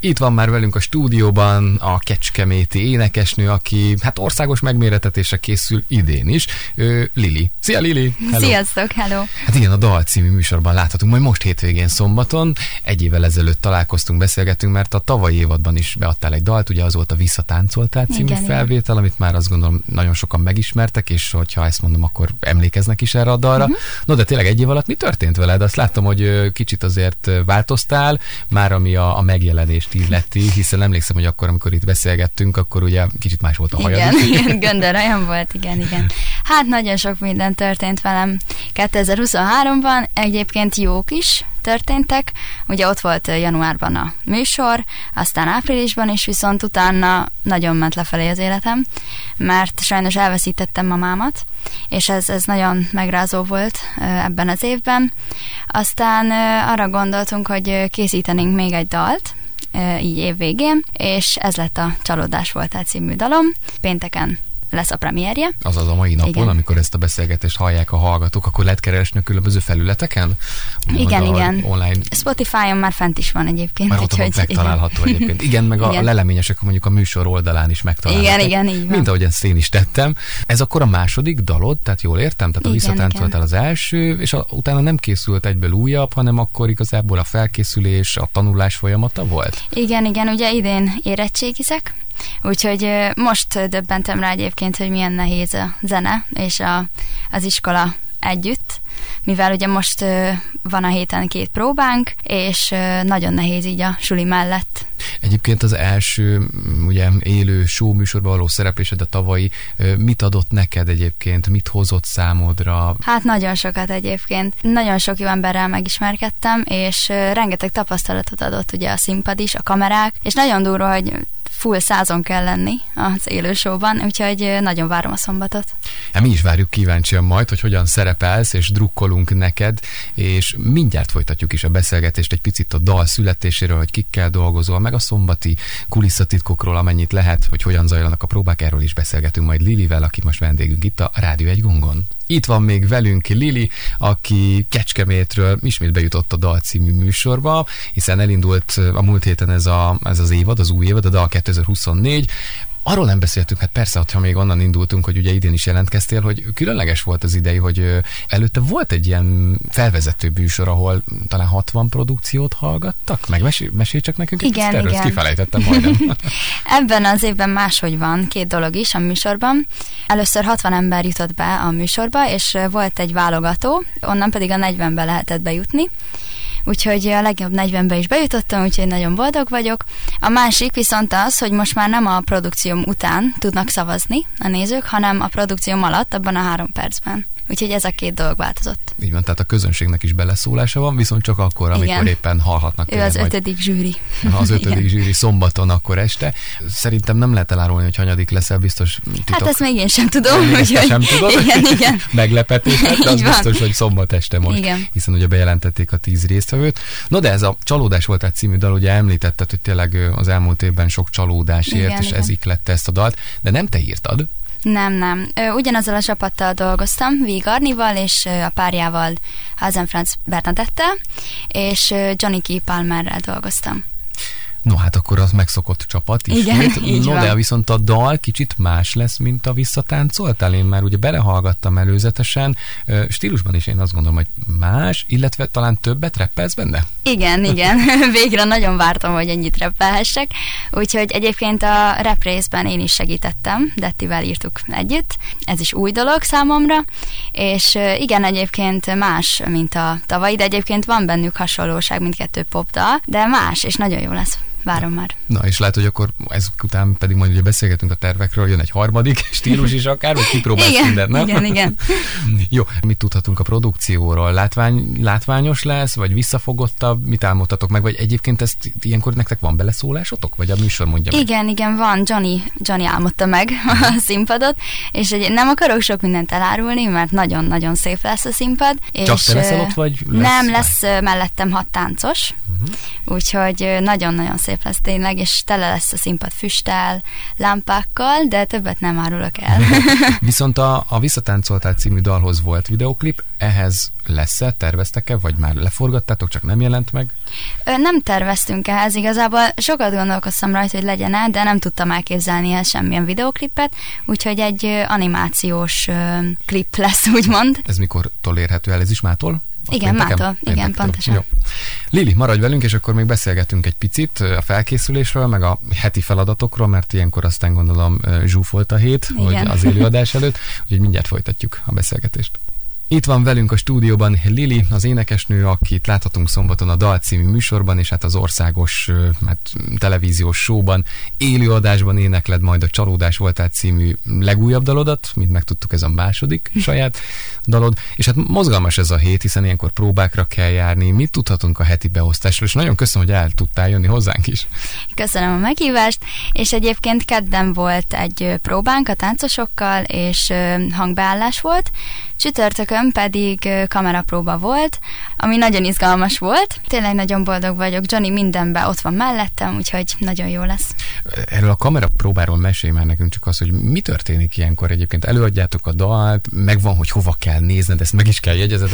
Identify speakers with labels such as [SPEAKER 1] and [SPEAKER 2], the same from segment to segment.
[SPEAKER 1] Itt van már velünk a stúdióban a kecskeméti énekesnő, aki hát országos megméretetésre készül idén is, ő, Lili. Szia Lili!
[SPEAKER 2] Hello. Sziasztok, hello!
[SPEAKER 1] Hát igen, a Dal című műsorban láthatunk, majd most hétvégén szombaton. Egy évvel ezelőtt találkoztunk, beszélgettünk, mert a tavalyi évadban is beadtál egy dalt, ugye az volt a Visszatáncoltál című igen, felvétel, igen. amit már azt gondolom nagyon sokan megismertek, és hogyha ezt mondom, akkor emlékeznek is erre a dalra. Uh-huh. No, de tényleg egy év alatt mi történt veled? Azt láttam, hogy kicsit azért változtál, már ami a, a megjelenést illeti, hiszen emlékszem, hogy akkor, amikor itt beszélgettünk, akkor ugye kicsit más volt a hajad.
[SPEAKER 2] Igen, igen göndör olyan volt, igen, igen. Hát nagyon sok minden történt velem 2023-ban, egyébként jók is történtek. Ugye ott volt januárban a műsor, aztán áprilisban is, viszont utána nagyon ment lefelé az életem, mert sajnos elveszítettem mamámat, és ez, ez nagyon megrázó volt ebben az évben. Aztán arra gondoltunk, hogy készítenénk még egy dalt, így év végén, és ez lett a Csalódás voltál című dalom. Pénteken lesz a premierje.
[SPEAKER 1] Azaz a mai napon, Igen. amikor ezt a beszélgetést hallják a hallgatók, akkor lehet keresni a különböző felületeken?
[SPEAKER 2] Igen, igen. Online. Spotify-on már fent is van egyébként.
[SPEAKER 1] Már ott úgy, megtalálható igen. egyébként. Igen, meg igen. a leleményesek mondjuk a műsor oldalán is megtalálhatók.
[SPEAKER 2] Igen, igen, így van.
[SPEAKER 1] Mint ahogy ezt én is tettem. Ez akkor a második dalod, tehát jól értem? Tehát a visszatáncoltál az első, és a, utána nem készült egyből újabb, hanem akkor igazából a felkészülés, a tanulás folyamata volt?
[SPEAKER 2] Igen, igen, ugye idén érettségizek, Úgyhogy most döbbentem rá egyébként, hogy milyen nehéz a zene és a, az iskola együtt, mivel ugye most van a héten két próbánk, és nagyon nehéz így a suli mellett.
[SPEAKER 1] Egyébként az első ugye élő show műsorban való szereplésed a tavalyi, mit adott neked egyébként, mit hozott számodra?
[SPEAKER 2] Hát nagyon sokat egyébként. Nagyon sok jó emberrel megismerkedtem, és rengeteg tapasztalatot adott ugye a színpad is, a kamerák, és nagyon durva, hogy full százon kell lenni az élősóban, úgyhogy nagyon várom a szombatot.
[SPEAKER 1] Hát mi is várjuk kíváncsian majd, hogy hogyan szerepelsz, és drukkolunk neked, és mindjárt folytatjuk is a beszélgetést egy picit a dal születéséről, hogy kikkel dolgozol, meg a szombati kulisszatitkokról, amennyit lehet, hogy hogyan zajlanak a próbák, erről is beszélgetünk majd Lilivel, aki most vendégünk itt a Rádió egy gongon. Itt van még velünk Lili, aki Kecskemétről ismét bejutott a Dal című műsorba, hiszen elindult a múlt héten ez, a, ez az évad, az új évad, a Dal 2024. Arról nem beszéltünk, hát persze, ha még onnan indultunk, hogy ugye idén is jelentkeztél, hogy különleges volt az idei, hogy előtte volt egy ilyen felvezető bűsor, ahol talán 60 produkciót hallgattak? Meg mesélj, mesélj csak nekünk
[SPEAKER 2] igen, erről, igen.
[SPEAKER 1] kifelejtettem majdnem.
[SPEAKER 2] Ebben az évben máshogy van, két dolog is a műsorban. Először 60 ember jutott be a műsorba, és volt egy válogató, onnan pedig a 40-be lehetett bejutni úgyhogy a legjobb 40-be is bejutottam, úgyhogy nagyon boldog vagyok. A másik viszont az, hogy most már nem a produkcióm után tudnak szavazni a nézők, hanem a produkcióm alatt, abban a három percben. Úgyhogy ez a két dolog változott.
[SPEAKER 1] Így van, tehát a közönségnek is beleszólása van, viszont csak akkor, amikor Igen. éppen hallhatnak.
[SPEAKER 2] Ő az ötödik zsűri.
[SPEAKER 1] Az ötödik Igen. zsűri szombaton, akkor este. Szerintem nem lehet elárulni, hogy hanyadik leszel, biztos titok.
[SPEAKER 2] Hát ezt még én sem tudom. Még
[SPEAKER 1] hogy... sem tudod?
[SPEAKER 2] Igen, igen.
[SPEAKER 1] Meglepetés, hát, de az van. biztos, hogy szombat este most. Igen. Hiszen ugye bejelentették a tíz résztvevőt. No de ez a Csalódás volt egy című dal, ugye említetted, hogy tényleg az elmúlt évben sok csalódás ért, igen, és igen. ez iklette ezt a dalt, de nem te írtad,
[SPEAKER 2] nem, nem. Ugyanazzal a csapattal dolgoztam, Vig Arnival és a párjával Hazen Franz Bernadette, és Johnny Key Palmerrel dolgoztam.
[SPEAKER 1] No hát akkor az megszokott csapat is.
[SPEAKER 2] Igen, így
[SPEAKER 1] no
[SPEAKER 2] van.
[SPEAKER 1] de viszont a dal kicsit más lesz, mint a visszatáncoltál. Én már ugye belehallgattam előzetesen. Stílusban is én azt gondolom, hogy más, illetve talán többet reppelsz benne?
[SPEAKER 2] Igen, igen. Végre nagyon vártam, hogy ennyit reppelhessek. Úgyhogy egyébként a rap részben én is segítettem, Dettivel írtuk együtt. Ez is új dolog számomra. És igen, egyébként más, mint a tavalyi, de egyébként van bennük hasonlóság, mindkettő popdal, de más, és nagyon jó lesz várom már.
[SPEAKER 1] Na, és lehet, hogy akkor ezután pedig majd ugye beszélgetünk a tervekről, jön egy harmadik stílus is akár, vagy kipróbálsz
[SPEAKER 2] igen,
[SPEAKER 1] mindent, nem?
[SPEAKER 2] Igen, igen.
[SPEAKER 1] Jó, mit tudhatunk a produkcióról? Látvány, látványos lesz, vagy visszafogottabb? Mit álmodtatok meg? Vagy egyébként ezt ilyenkor nektek van beleszólásotok? Vagy a műsor mondja meg?
[SPEAKER 2] Igen, igen, van. Johnny, Johnny álmodta meg a színpadot, és egy, nem akarok sok mindent elárulni, mert nagyon-nagyon szép lesz a színpad.
[SPEAKER 1] Csak és te leszel ott, vagy
[SPEAKER 2] lesz? Nem, lesz mellettem hat táncos, Uh-huh. Úgyhogy nagyon-nagyon szép lesz tényleg, és tele lesz a színpad füsttel, lámpákkal, de többet nem árulok el.
[SPEAKER 1] Viszont a, a Visszatáncoltál című dalhoz volt videoklip, ehhez lesz-e, terveztek-e, vagy már leforgattátok, csak nem jelent meg?
[SPEAKER 2] Nem terveztünk ehhez igazából, sokat gondolkoztam rajta, hogy legyen el, de nem tudtam elképzelni ehhez semmilyen videoklipet, úgyhogy egy animációs klip lesz, úgymond.
[SPEAKER 1] Ez mikor érhető el, ez is mától?
[SPEAKER 2] Igen, mától, igen, pontosan. Jó.
[SPEAKER 1] Lili, maradj velünk, és akkor még beszélgetünk egy picit a felkészülésről, meg a heti feladatokról, mert ilyenkor aztán gondolom zsúfolt a hét, igen. hogy az élőadás előtt, úgyhogy mindjárt folytatjuk a beszélgetést. Itt van velünk a stúdióban Lili, az énekesnő, akit láthatunk szombaton a Dal című műsorban, és hát az országos hát, televíziós showban, élőadásban énekled majd a Csalódás voltál című legújabb dalodat, mint megtudtuk ez a második saját dalod, és hát mozgalmas ez a hét, hiszen ilyenkor próbákra kell járni. Mit tudhatunk a heti beosztásról, és nagyon köszönöm, hogy el tudtál jönni hozzánk is.
[SPEAKER 2] Köszönöm a meghívást, és egyébként kedden volt egy próbánk a táncosokkal, és hangbeállás volt, Csütörtökön pedig kamerapróba volt, ami nagyon izgalmas volt. Tényleg nagyon boldog vagyok, Johnny mindenben ott van mellettem, úgyhogy nagyon jó lesz.
[SPEAKER 1] Erről a kamerapróbáról mesélj már nekünk csak az, hogy mi történik ilyenkor egyébként. Előadjátok a dalt, megvan, hogy hova kell nézned, ezt meg is kell jegyezned.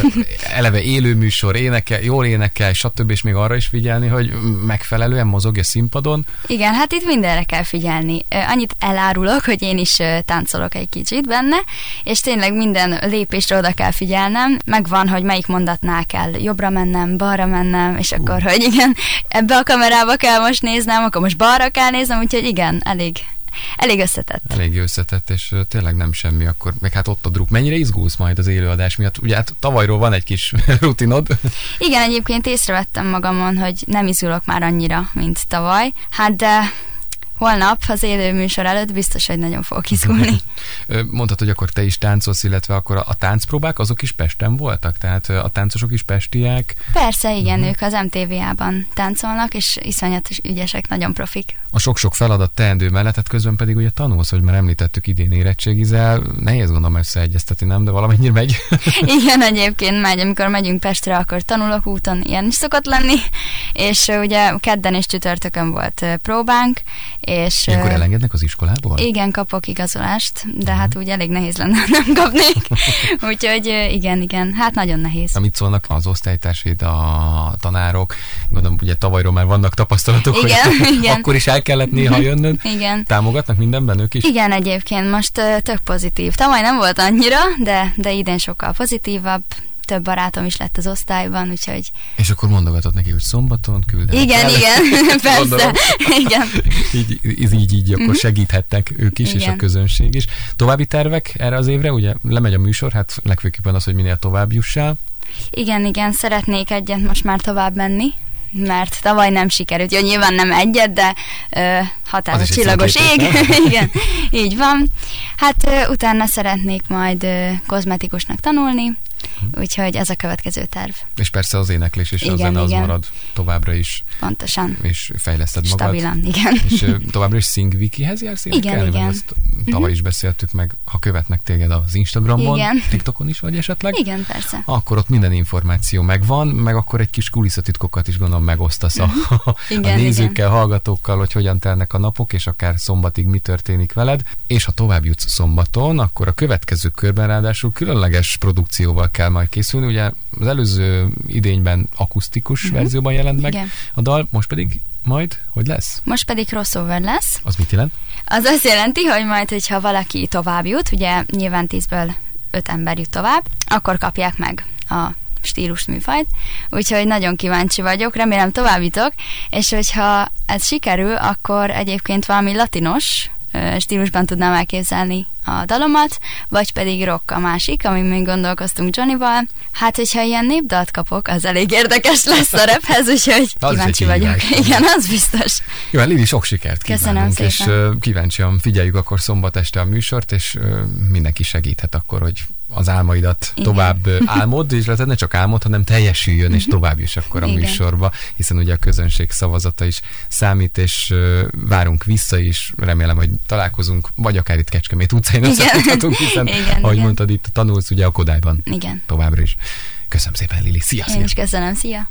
[SPEAKER 1] Eleve élő műsor, énekel, jól énekel, stb. és még arra is figyelni, hogy megfelelően mozogja színpadon.
[SPEAKER 2] Igen, hát itt mindenre kell figyelni. Annyit elárulok, hogy én is táncolok egy kicsit benne, és tényleg minden lép lépésre oda kell figyelnem, megvan, hogy melyik mondatnál kell jobbra mennem, balra mennem, és akkor, uh. hogy igen, ebbe a kamerába kell most néznem, akkor most balra kell néznem, úgyhogy igen, elég elég összetett.
[SPEAKER 1] Elég összetett, és tényleg nem semmi, akkor meg hát ott a druk. Mennyire izgulsz majd az élőadás miatt? Ugye hát tavalyról van egy kis rutinod.
[SPEAKER 2] Igen, egyébként észrevettem magamon, hogy nem izgulok már annyira, mint tavaly. Hát de holnap az élő műsor előtt biztos, hogy nagyon fogok izgulni.
[SPEAKER 1] Mondtad, hogy akkor te is táncolsz, illetve akkor a, táncpróbák azok is Pesten voltak? Tehát a táncosok is pestiek?
[SPEAKER 2] Persze, igen, uh-huh. ők az MTV-ában táncolnak, és iszonyatos ügyesek, nagyon profik.
[SPEAKER 1] A sok-sok feladat teendő mellett, hát közben pedig ugye tanulsz, hogy már említettük idén érettségizel, nehéz gondolom összeegyeztetni, nem, de valamennyire megy.
[SPEAKER 2] igen, egyébként megy, amikor megyünk Pestre, akkor tanulok úton, ilyen is szokott lenni, és ugye kedden és csütörtökön volt próbánk, és,
[SPEAKER 1] Ilyenkor elengednek az iskolából?
[SPEAKER 2] Igen, kapok igazolást, de uh-huh. hát úgy elég nehéz lenne, nem kapnék. Úgyhogy igen, igen, hát nagyon nehéz.
[SPEAKER 1] Amit szólnak az osztálytársaid, a tanárok, gondolom, ugye tavalyról már vannak tapasztalatok, igen, hogy igen. akkor is el kellett néha jönnöd.
[SPEAKER 2] igen.
[SPEAKER 1] Támogatnak mindenben ők is?
[SPEAKER 2] Igen, egyébként most tök pozitív. Tavaly nem volt annyira, de, de idén sokkal pozitívabb több barátom is lett az osztályban, úgyhogy...
[SPEAKER 1] És akkor mondogatod neki, hogy szombaton küld
[SPEAKER 2] Igen, el. igen, persze. igen.
[SPEAKER 1] így, így, így, így akkor mhm. segíthettek ők is, igen. és a közönség is. További tervek erre az évre? Ugye lemegy a műsor, hát legfőképpen az, hogy minél tovább jussál.
[SPEAKER 2] Igen, igen, szeretnék egyet most már tovább menni, mert tavaly nem sikerült. Jó, nyilván nem egyet, de ö, határos csillagos ég. Igen, így van. Hát ö, utána szeretnék majd ö, kozmetikusnak tanulni, Úgyhogy ez a következő terv.
[SPEAKER 1] És persze az éneklés és igen, a zene az igen. marad továbbra is.
[SPEAKER 2] Pontosan.
[SPEAKER 1] És fejleszted magad.
[SPEAKER 2] Stabilan, igen.
[SPEAKER 1] És továbbra is Singwikihez jársz
[SPEAKER 2] énekelni? Igen, igen.
[SPEAKER 1] Ezt tavaly uh-huh. is beszéltük meg, ha követnek téged az Instagramon, igen. TikTokon is vagy esetleg.
[SPEAKER 2] Igen, persze.
[SPEAKER 1] Akkor ott minden információ megvan, meg akkor egy kis kulisszatitkokat is gondolom megosztasz a, uh-huh. igen, a nézőkkel, igen. hallgatókkal, hogy hogyan telnek a napok, és akár szombatig mi történik veled. És ha tovább jutsz szombaton, akkor a következő körben ráadásul különleges produkcióval kell majd készülni. Ugye az előző idényben akusztikus uh-huh. verzióban jelent meg Igen. a dal, most pedig majd, hogy lesz?
[SPEAKER 2] Most pedig crossover lesz.
[SPEAKER 1] Az mit jelent?
[SPEAKER 2] Az azt jelenti, hogy majd, hogyha valaki tovább jut, ugye nyilván tízből öt ember jut tovább, akkor kapják meg a stílus műfajt, úgyhogy nagyon kíváncsi vagyok, remélem tovább jutok, és hogyha ez sikerül, akkor egyébként valami latinos stílusban tudnám elképzelni a dalomat, vagy pedig rock a másik, ami még gondolkoztunk Johnnyval. Hát, hogyha ilyen népdalt kapok, az elég érdekes lesz a rephez, úgyhogy az kíváncsi vagyok. Igen, az biztos.
[SPEAKER 1] Jó, hát Lili, sok sikert
[SPEAKER 2] kívánunk,
[SPEAKER 1] Köszönöm szépen. és kíváncsian figyeljük akkor szombat este a műsort, és mindenki segíthet akkor, hogy az álmaidat Igen. tovább álmod, és lehet ne csak álmod, hanem teljesüljön, és mhm. tovább is akkor a Igen. műsorba, hiszen ugye a közönség szavazata is számít, és várunk vissza is, remélem, hogy találkozunk, vagy akár itt Kecskemét utcán összefuthatunk, hiszen, Igen, ahogy Igen. mondtad, itt tanulsz ugye a Kodályban
[SPEAKER 2] Igen.
[SPEAKER 1] továbbra is. Köszönöm szépen, Lili. Szia,
[SPEAKER 2] Én szia. is köszönöm. Szia.